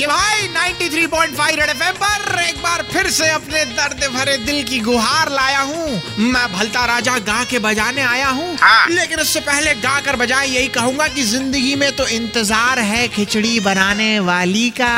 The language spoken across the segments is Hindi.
कि भाई 93.5 रेड एफएम पर एक बार फिर से अपने दर्द भरे दिल की गुहार लाया हूँ। मैं भलता राजा गा के बजाने आया हूँ। हाँ। लेकिन उससे पहले गा कर बजाए यही कहूँगा कि ज़िंदगी में तो इंतज़ार है खिचड़ी बनाने वाली का।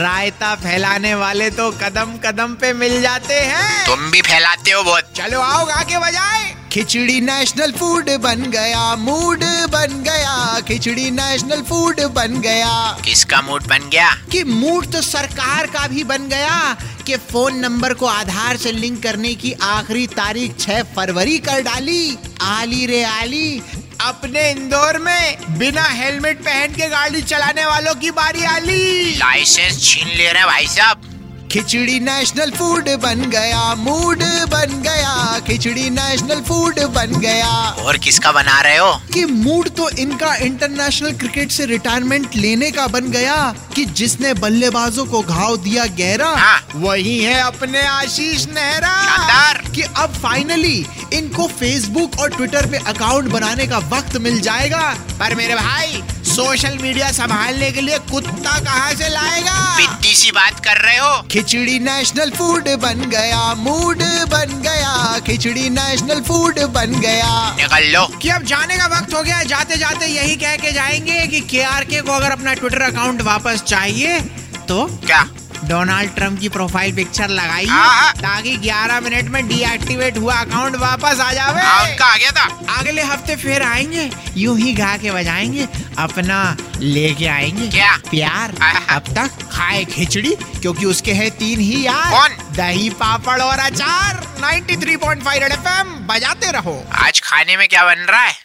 रायता फैलाने वाले तो कदम कदम पे मिल जाते हैं। तुम भी फैलाते हो बहुत। चलो आओ गा के बजाए। खिचड़ी नेशनल फ़ूड बन गया मूड बन गया खिचड़ी नेशनल फ़ूड बन गया। किसका मूड बन गया? कि मूड तो सरकार का भी बन गया कि फ़ोन नंबर को आधार से लिंक करने की आखिरी तारीख 6 फरवरी कर डाली आली रे आली। अपने इंदौर में बिना हेलमेट पहन के गाड़ी चलाने वालों की बारी आली। लाइसेंस छीन ले रहे भाई साहब। खिचड़ी नेशनल फ़ूड बन गया मूड बन गया खिचड़ी नेशनल फ़ूड बन गया। और किसका बना रहे हो? कि मूड तो इनका इंटरनेशनल क्रिकेट से रिटायरमेंट लेने का बन गया कि जिसने बल्लेबाजों को घाव दिया गहरा हाँ। वही है अपने आशीष नेहरा। कि अब फाइनली इनको फेसबुक और ट्विटर पे अकाउंट बनाने का वक्त मिल जाएगा। पर मेरे भाई सोशल मीडिया संभालने के लिए कुत्ता कहाँ से लाएगा पिट्टी सी बात कर रहे हो? खिचड़ी नेशनल फ़ूड बन गया मूड बन गया खिचड़ी नेशनल फ़ूड बन गया। निकल लो। कि अब जाने का वक्त हो गया है जाते जाते यही कह के जाएँगे कि के आर के को अगर अपना ट्विटर अकाउंट वापस चाहिए तो क्या? डोनाल्ड ट्रंप की प्रोफ़ाइल पिक्चर लगाइए हाँ। ताकि 11 मिनट में डीएक्टिवेट हुआ अकाउंट वापस आ जावे। हाँ उनका आ गया था। अगले हफ़्ते फिर आएँगे यूँ ही गा के बजाएँगे अपना लेके आएँगे। क्या? प्यार। अब तक खाए खिचड़ी क्योंकि उसके है तीन ही यार। कौन? दही पापड़ और अचार। 93.5 पॉइंट फाइव बजाते रहो। आज खाने में क्या बन रहा है?